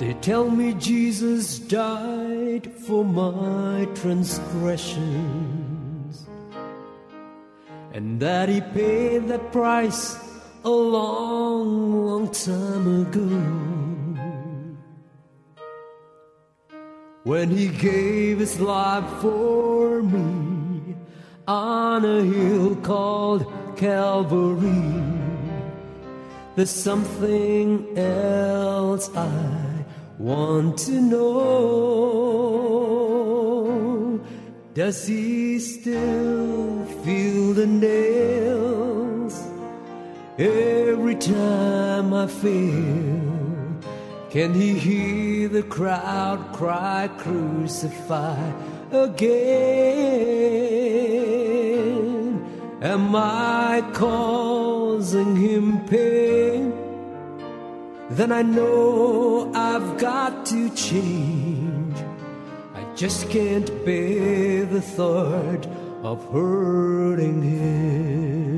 They tell me Jesus died for my transgressions and that he paid that price a long, long time ago. When he gave his life for me on a hill called Calvary. There's something else I want to know. Does he still feel the nails every time I fail? Can he hear the crowd cry, Crucify again? Am I causing him pain? Then I know I've got to change. I just can't bear the thought of hurting him.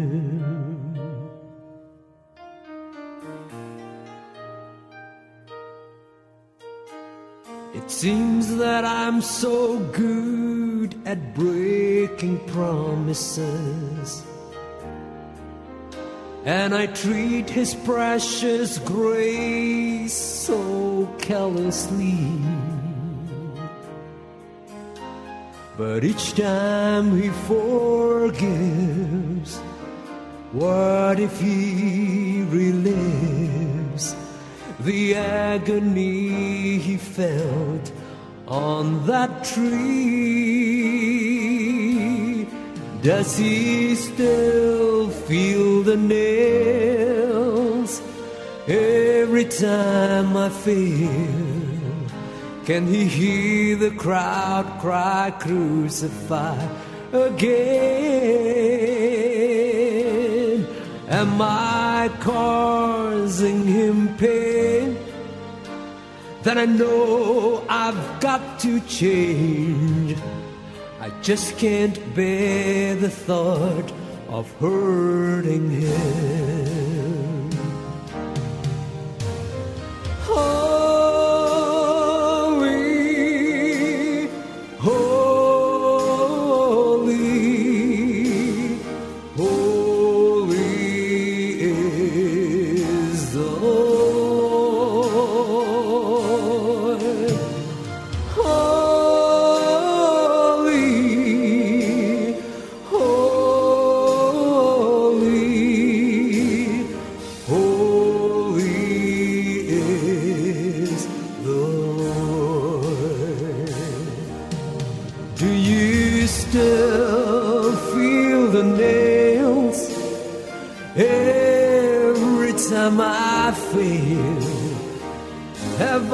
It seems that I'm so good at breaking promises. And I treat his precious grace so carelessly. But each time he forgives, what if he relives the agony he felt on that tree? Does he still feel the nails every time I fail? Can he hear the crowd cry, Crucify again? Am I causing him pain? then I know I've got to change. I just can't bear the thought of hurting him.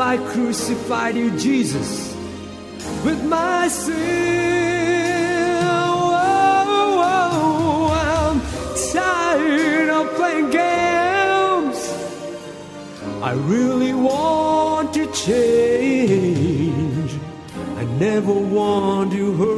I crucified you, Jesus, with my sin? Oh, oh, I'm tired of playing games. I really want to change. I never want to hurt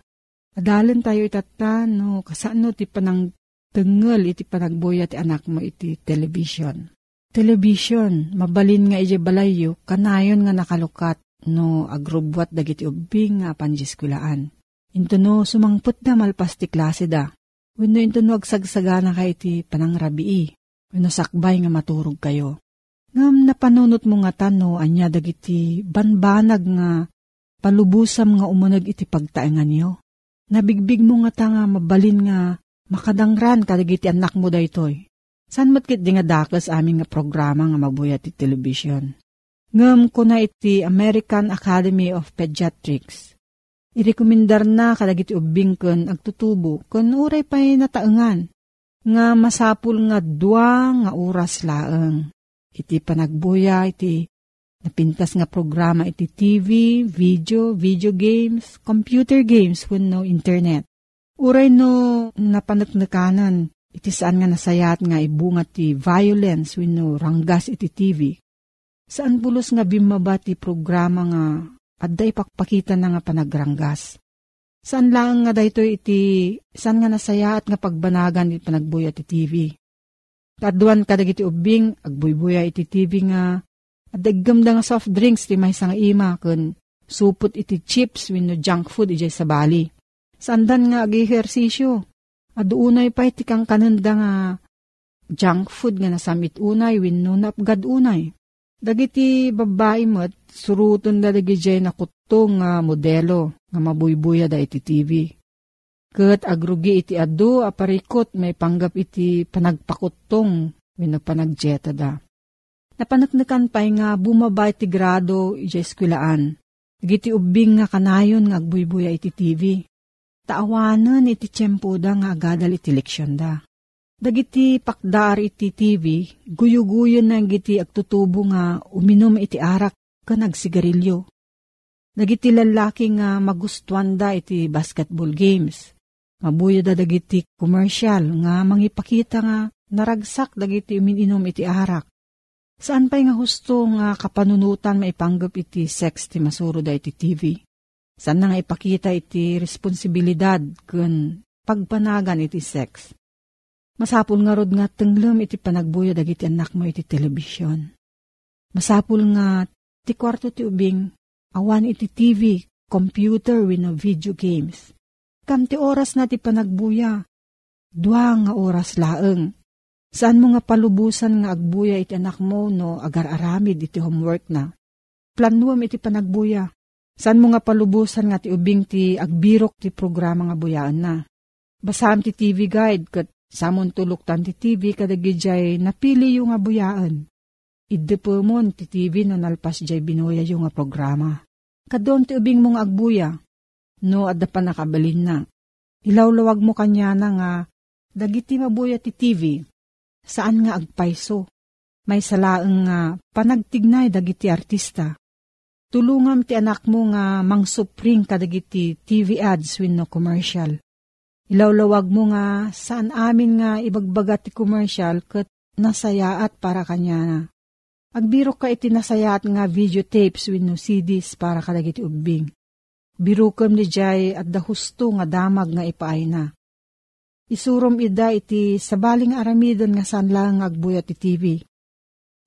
Adalan tayo itata no kasano ti panang tengel iti panagboya ti anak mo iti television. Television, mabalin nga iti balayo, kanayon nga nakalukat no agrobwat dagiti ubing nga panjiskwilaan. Into no sumangput na malpas ti klase da. Wenno into no agsagsagana ka iti panangrabii. Wenno sakbay nga maturog kayo. Ngam napanunot mo nga tano anya dagiti banbanag nga palubusam nga umunag iti pagtaengan niyo. Nabigbig mo nga ta nga mabalin nga makadangran kadagiti anak mo daytoy. San matkit di nga daklas aming nga programa nga mabuyat iti television. Ngam ko na iti American Academy of Pediatrics. Irekomendar na kadagiti ubing ken agtutubo ken uray pa'y nataengan nga masapul nga dua nga oras laeng. Iti panagbuya iti napintas nga programa iti TV, video, video games, computer games wenno internet. Uray no napanatnakanan iti saan nga nasayat nga ibungat ti violence wenno ranggas iti TV. Saan bulos nga bimaba ti programa nga adda ipakpakita na nga panagranggas. Saan lang nga dayto iti saan nga nasayat nga pagbanagan iti panagbuya ti TV. Kaduan kadagiti ubing agbuybuya iti TV nga Adaggam da nga soft drinks ti may nga ima kun supot iti chips wenno junk food ijay sa bali. Sandan nga ag-ehersisyo. Aduunay pa iti kang kananda nga junk food nga nasamit unay wenno napgad unay. Dagiti babae mo't suruton da dagiti na kutong nga modelo nga mabuybuya da iti TV. Kat agrugi iti adu aparikot may panggap iti panagpakutong wenno panagjeta da napanaknakan pa'y nga bumaba iti grado iti eskwilaan. Giti ubing nga kanayon nga agbuybuya iti TV. Taawanan iti tiyempo da nga agadal iti leksyon da. Dagiti pakdar iti TV, guyuguyon na giti agtutubo nga uminom iti arak ka nagsigarilyo. Dagiti lalaki nga magustuhan da iti basketball games. Mabuyo da dagiti commercial nga mangipakita nga naragsak dagiti uminom iti arak Saan pa'y nga husto nga kapanunutan maipanggap iti sex ti masuro da iti TV? Saan na nga ipakita iti responsibilidad kun pagpanagan iti sex? Masapul nga rod nga tenglem iti panagbuyo dagiti anak mo iti telebisyon. Masapul nga ti kwarto ti ubing awan iti TV, computer wenno video games. Kam ti oras na ti panagbuya, dua nga oras laeng. Saan mo nga palubusan nga agbuya iti anak mo no agar-aramid iti homework na. Planuam iti panagbuya. Saan mo nga palubusan nga ti ubing ti agbirok ti programa nga buyaan na. Basam ti TV guide kat Samon tulok tan ti TV kadagi jay napili yung nga buyaan. Iddepo mo ti TV no nalpas jay binuya yung nga programa. Kadon ti ubing mong agbuya. No adda pa nakabalin na. Ilawlawag mo kanya na nga dagiti mabuya ti TV. Saan nga agpaiso? May salaang nga panagtignay dagiti artista. Tulungam ti anak mo nga mangsupring kadagiti TV ads win no commercial Ilawlawag mo nga saan amin nga ibagbaga ti commercial kat nasayaat para kanya na. Agbiro ka iti nasayaat nga videotapes with no CDs para kadagiti ubing. Birukam ni Jay at dahusto nga damag nga ipaay na. Isurom ida iti sabaling aramidon nga saan lang agbuya ti TV.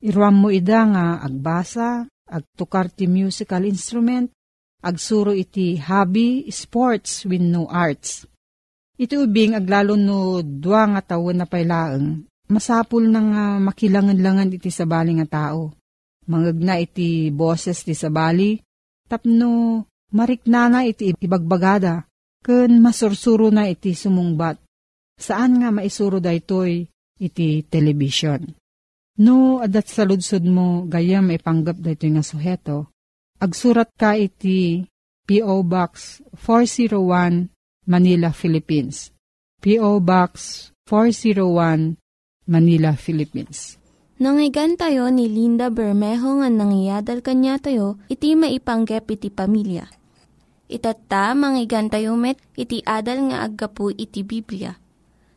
Iruam mo ida nga agbasa, agtukar ti musical instrument, agsuro iti hobby, sports with no arts Iti ubing aglalo no dua nga tawo na pailaeng, masapul na nga makilangan-langan iti sabali nga tao. Mangagna iti boses ti sabali, tapno mariknana iti ibagbagada, ken masursuro na iti sumungbat. Saan nga maisuro da itoy iti television. No, adat sa mo, gayam ipanggap da ito nga suheto. Agsurat ka iti P.O. Box 401 Manila, Philippines. P.O. Box 401, Manila, Philippines. Nangyigan tayo ni Linda Bermejo nga nangyadal kanya tayo, iti maipanggep iti pamilya. Itatta, manggigan tayo met, iti adal nga aggapu iti Biblia.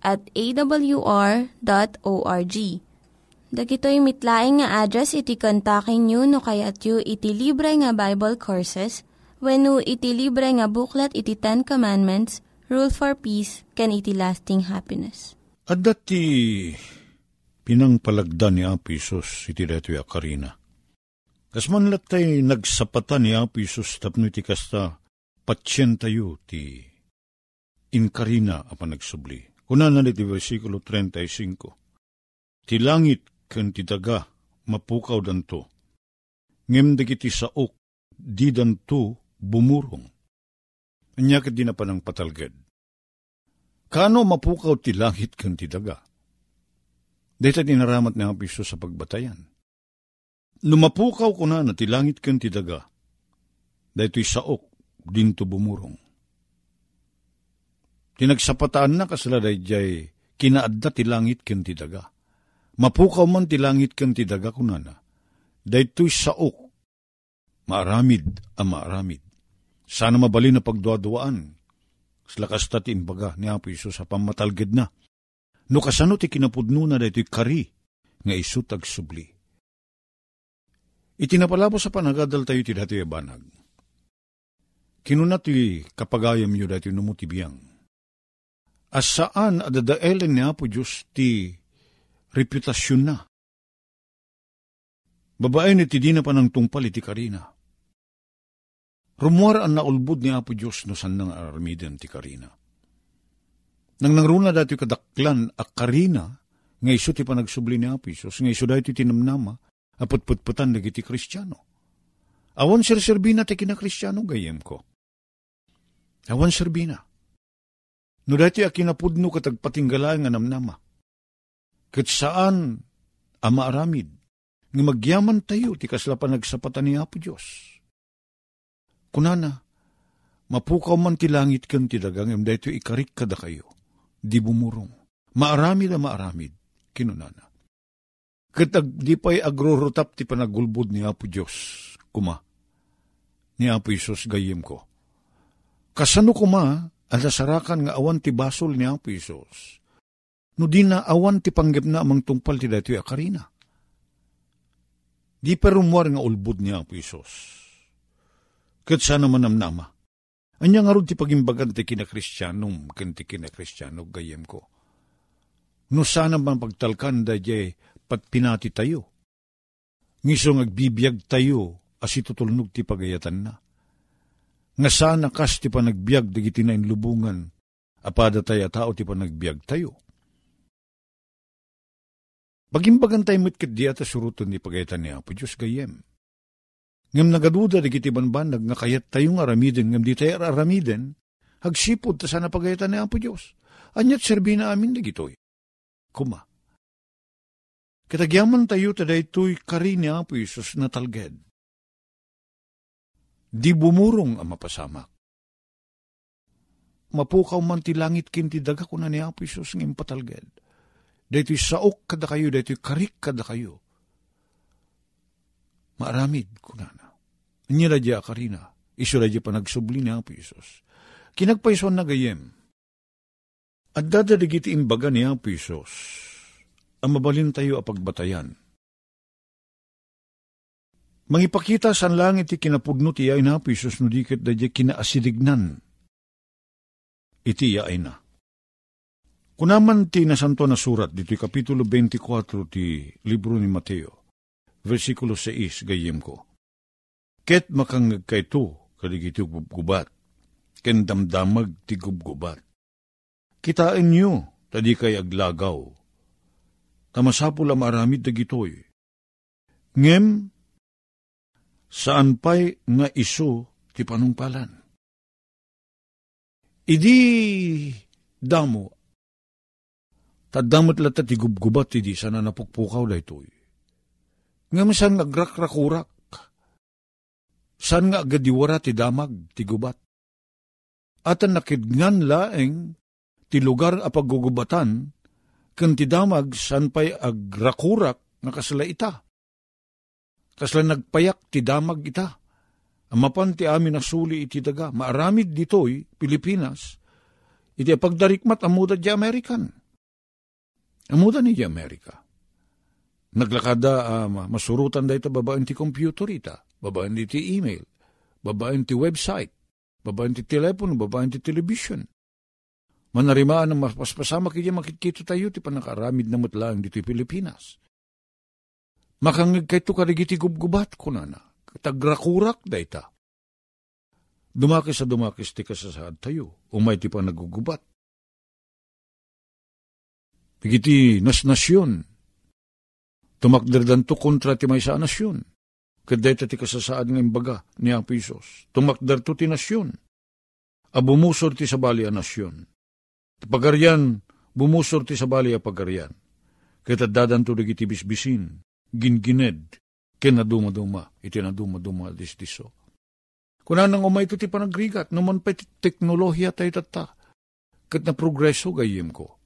at awr.org. Dagitoy mitlaing nga address iti kontakin nyo no kayat yu iti libre nga Bible Courses when iti libre nga buklat iti Ten Commandments rule for peace, can iti lasting happiness. At dati pinangpalagda ni Apisos iti dati akarina. Kasman latay nagsapata ni Apisos tapno iti kasta patsyen tayo ti inkarina apan nagsubli. Kuna na iti versikulo 35. Ti langit ken ti daga mapukaw danto. Ngem dagiti saok di danto bumurong Anya di na panang patalged. Kano mapukaw ti langit kan ti daga? Dito dinaramat ni Apiso sa pagbatayan. Numapukaw ko na na ti langit kan ti daga. Dito'y saok dinto bumurong. Tinagsapataan na kasala jay kinaadda ti langit kan ti daga. Mapukaw man ti langit kan ti daga kunana. Dito'y saok maaramid a maaramid. Sana mabali na pagduaduaan. Slakas tati imbaga ni Apo Iso sa pamatalgid na. No kasano ti kinapudno na dito'y kari nga iso tagsubli. Itinapalabo sa panagadal tayo ti dati banag. Kinuna ti kapagayam yo dati numutibiyang. As saan adadaelen ni Apo Diyos ti reputasyon na. Babae ni ti na pa ng tungpal iti karina Rumuar ang naulbud ni Apo Diyos no san nang aramidan ti Karina. Nang nangruna dati kadaklan a Karina, nga iso ti panagsubli ni Apo Diyos, nga iso dati tinamnama, aputputputan na ti Kristiyano. Awan sir serbina ti kina Kristiyano gayem ko. Awan serbina. No dati a kinapudno katagpatinggalaan nga namnama. Kat saan ama aramid, nga magyaman tayo, ti kasla pa nagsapatan ni Apo Diyos. Kunana, mapukaw man ti langit kan ti dagang, em dahito ikarik kada kayo, di bumurong. Maaramid na maaramid, kinunana. Katag di pa'y agrorotap ti panagulbod ni Apo Diyos, kuma, ni Apo Isos gayem ko. Kasano kuma, alasarakan nga awan ti basol ni Apo Isos, no di na awan ti panggap na amang tungpal ti dati akarina. Di perumuar nga ulbud niya Apo Isos. Kat sana manamnama. Anya nga ti pagimbagan ti kinakristiyanong, ken ti kinakristiyanog gayem ko. No sana man pagtalkan da jay pat pinati tayo. Ngisong agbibiyag tayo, as itutulnog ti pagayatan na. Nga sana kas ti panagbiag dagiti na lubungan, apada tayo tao ti panagbiag tayo. Bagimbagan tayo mitkat di ata suruton ni pagayatan ni Apo Diyos gayem. Ngam nagaduda di kiti banbanag nga kayat tayong aramiden, ngam di tayo aramiden, hagsipod ta sana pagayatan ni Apo Diyos. Anyat serbi na amin di gitoy. Kuma. Kitagyaman tayo tada ito'y kari ni Apo Isos na talged. Di bumurong ang mapasamak. Mapukaw man ti langit kinti daga ko na ni Apo Isos ng patalged daytoy saok kada kayo, daytoy karik kada kayo. Maaramid kunana. Anya radya karina, iso radya pa nagsubli ni Apo Isos. Kinagpaison na gayem. At dadadigiti imbaga ni Apo Isos, ang mabalin tayo apagbatayan. Mangipakita san langit ti kinapudno ti ay na Apo Isos no dikit dadya kinaasidignan. Iti ay na. Kunaman ti nasanto na surat, dito'y kapitulo 24 ti libro ni Mateo, versikulo 6, gayem ko. Ket makangag kayto, kaligiti gubgubat, ken damdamag ti gubgubat. Kitain nyo, tadi kay aglagaw. Tamasapo la maramid dagitoy. Ngem, saan pa'y nga iso ti panungpalan? Idi damo Tadamot lata ti gubgubat ti di sana napukpukaw da itoy. Nga misan nagrakrakurak. San nga agadiwara ti damag ti gubat. At nakidngan laeng ti lugar a paggugubatan ken ti damag san pay agrakurak nga kasla ita. Kasla nagpayak ti damag ita. Amapan ti amin na suli iti daga. Maaramid ditoy, Pilipinas, iti pagdarikmat amuda di American Amuda ni Amerika. Naglakada uh, masurutan da ito babaan ti computer ita, babaan ti email, babaan ti website, babaan ti telepono, babaan ti television. Manarimaan ng maspasama kaya makikito tayo ti panakaramid na mutlaang dito Pilipinas. Makangag kay to karigiti gubgubat ko na na, tagrakurak da ita. Dumakis sa dumakis ti kasasaad tayo, umay ti pa nagugubat. Pigiti nas nasyon. Tumakderdan to kontra ti may sa nasyon. Kaday ti kasasaad ng imbaga ni Apo Isos. Tumakder to ti nasyon. A bumusor ti sabali a nasyon. Pagaryan, bumusor ti sabali a pagaryan. Kita dadan to dagiti bisbisin, gingined, kinaduma-duma, iti naduma-duma disdiso. Kuna nang umay ito ti panagrigat, naman pa ti teknolohiya tayo tata. Kat na progreso gayim ko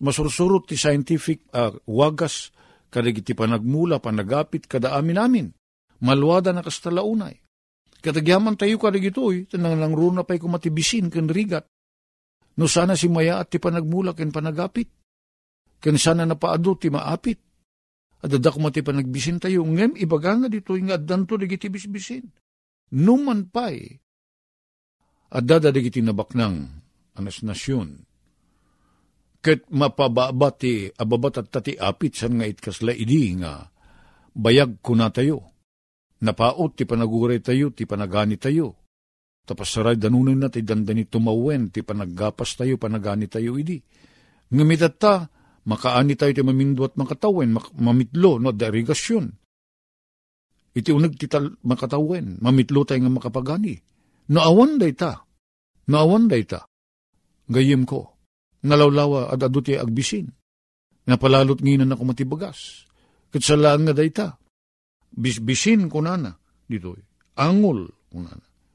masursurot ti scientific uh, wagas kadagiti panagmula panagapit kada amin amin. Malwada na kastalaunay. Katagyaman tayo kadagitoy, tanang lang runa pa'y kumatibisin ken rigat. No sana si maya at ti panagmula ken panagapit. Ken sana napaado ti maapit. At dadak mo ti panagbisin tayo, ngem ibaga nga dito nga addanto digiti bisbisin. Numan pa'y. At dada digiti nabaknang anas nasyon ket mapababati ababat at tati apit san nga itkasla idi nga bayag ko na tayo. Napaot ti panaguray tayo, ti panagani tayo. Tapos saray danunin na ti dandani tumawen, ti panaggapas tayo, panagani tayo idi. Ngamitat ta, makaani tayo ti mamindo at makatawen, mak- mamitlo, no, derigasyon. Iti unag ti makatawen, mamitlo tayo nga makapagani. Naawan day ta, naawan day ta. Gayim ko, nalawlawa at aduti agbisin. Napalalot nginan ako matibagas. Kat sa lang nga dayta. Bisbisin ko na dito. Angol ko na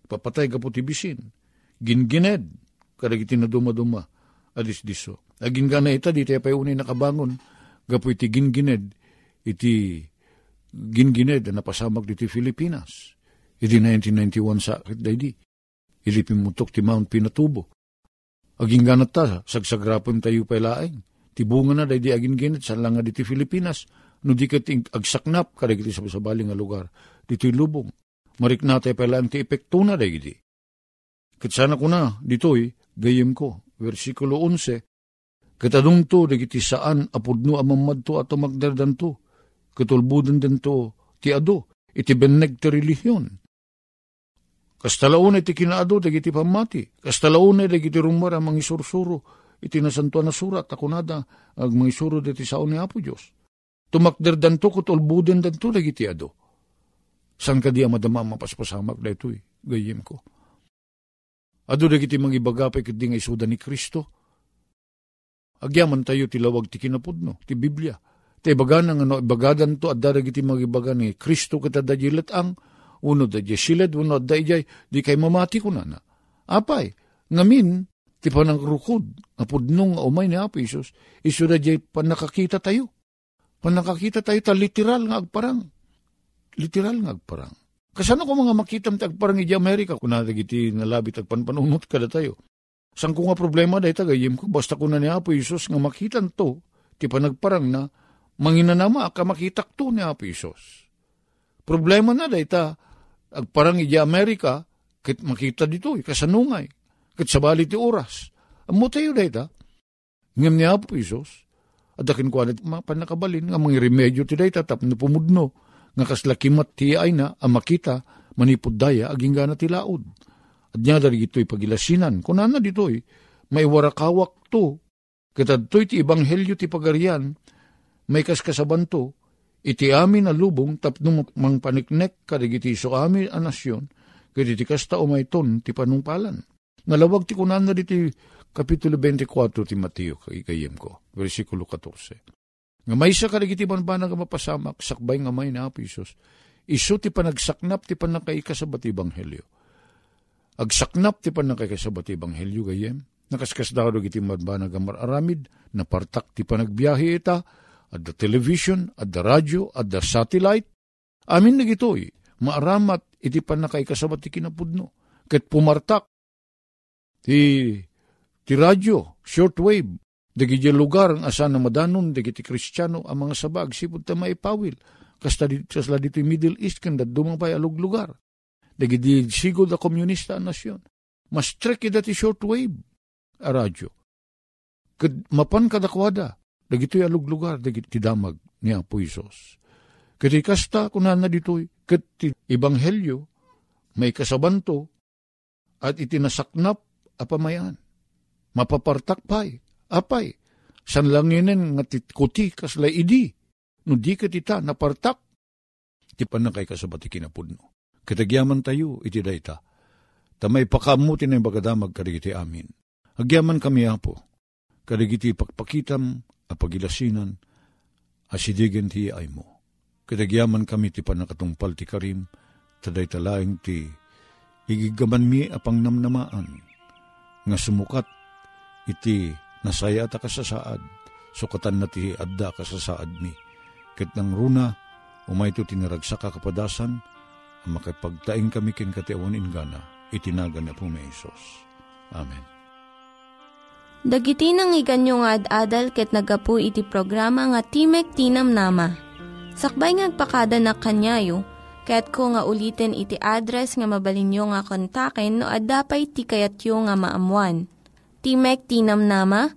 Papatay ka po ti bisin. Gingined. Karagiti na dumaduma. Adis diso. Agin ka na ita, di tayo pa unay nakabangon. Gapo iti gingined. Iti gingined na napasamag dito Pilipinas. Iti 1991 sa akit di. Iti pimutok ti Mount Pinatubo. Aging ganat ta, sagsagrapon tayo pa ilaing. Tibunga na day di agin ginit sa lang diti Pilipinas. No di ka agsaknap kada sa sabaling nga lugar. Dito'y lubong. Marik na tayo pala ang ti epekto na day di. Katsana ko na, dito'y gayem ko. Versikulo 11. Katadong to, dagiti saan apudno amamad to at magdardan to. Katulbudan din to, ti ado, iti beneg ti relihiyon. Kastalauna iti kinaado, dagiti pamati. Kastalauna dagiti rumara, mangisursuro, iti nasantuan na surat, ako nada, ag mangisuro diti sao ni Apo Diyos. Tumakder danto ko tolbuden danto dagiti ado. San ka di madama mapaspasamak da ito'y gayim ko. Ado dagiti mangibagapay ket di nga isuda ni Kristo. Agyaman tayo ti kinapudno, ti Biblia. Ti bagan nga no, ibagadan to at dagiti magibaga ni Kristo ket adajilet ang uno da siled, uno da ijay, di kay mamati ko na na. Apay, ngamin, ti panang rukod, nga pudnong umay ni Apo Isus, iso da jay panakakita tayo. Panakakita tayo ta literal nga agparang. Literal nga agparang. Kasano ko mga makita ti agparang iji Amerika, kung natagiti nalabit agpanpanunot kada tayo. Sang ko nga problema dahi tagayim ko, basta ko na ni Apo Isus nga makitan to, ti panagparang na, manginanama ka makitak to ni Apo Isus. Problema na dahi ta, agparang iji Amerika, kit makita dito, kasanungay, kit sabali ti oras. Amo tayo dahi ta, ngam ni Apo Isus, adakin ko anit panakabalin, nga mga remedyo ti dahi ta, tap na pumudno, nga kaslakimat ti ay na, ang makita, manipod daya, aging gana ti laod. At niya dari ito'y pagilasinan, kunan na dito'y, may warakawak to, katad to'y ti ibanghelyo ti pagarian, may kaskasaban to, iti amin na lubong tapno mang paniknek kadigiti so amin a nasyon, kadi ti kasta umayton ti panungpalan. Nalawag ti kunan na Kapitulo 24 ti Mateo kayem ko, versikulo 14. Nga may sa kadigiti banbanang nga mapasamak, sakbay nga may na Isos, iso ti panagsaknap ti panakay kasabat ibanghelyo. Agsaknap ti panakay kasabat ibanghelyo gayem, nakaskas daw iti banbanang nga mararamid, napartak ti panagbiyahe ita, at the television, at the radio, at the satellite. Amin na gitoy, maaramat iti panakay kasabat ti kinapudno. Ket pumartak ti, ti radio, shortwave, dagiti lugar ang asa na madanon, dagiti kristyano, ang mga sabag, sipod ta maipawil. Kasta sasla dito Middle East, kanda dumapay alog lugar. Dagiti sigod da komunista ang nasyon. Mas trek dati shortwave, a radyo. Kad mapan kadakwada, dagito'y alog lugar, dagiti damag ni Apo Isos. Kati kasta kunan na dito'y, kati ibanghelyo, may kasabanto, at itinasaknap apamayan. Mapapartak pa'y, apay, san langinen nga kuti kasla idi, no di ka tita napartak, ti panakay kasabati kinapudno. Kitagyaman tayo, iti dayta. Tamay pakamuti na bagadamag karigiti amin. Agyaman kami apo, karigiti pakpakitam, apagilasinan, asidigan ti ay mo. Kitagyaman kami ti panakatungpal ti karim, taday talaing ti igigaman mi apang namnamaan, nga sumukat iti nasaya ta kasasaad, sukatan na ti adda kasasaad mi. Ket nang runa, umay to tinaragsak kapadasan, ang makipagtaing kami kin katiawan ingana, itinagan na po may Isos. Amen. Dagiti nang iganyo nga ad-adal ket nagapu iti programa nga Timek Tinam Nama. Sakbay ngagpakada na kanyayo, ket ko nga ulitin iti address nga mabalinyo nga kontaken no ad-dapay tikayatyo nga maamuan. Timek Tinam Nama,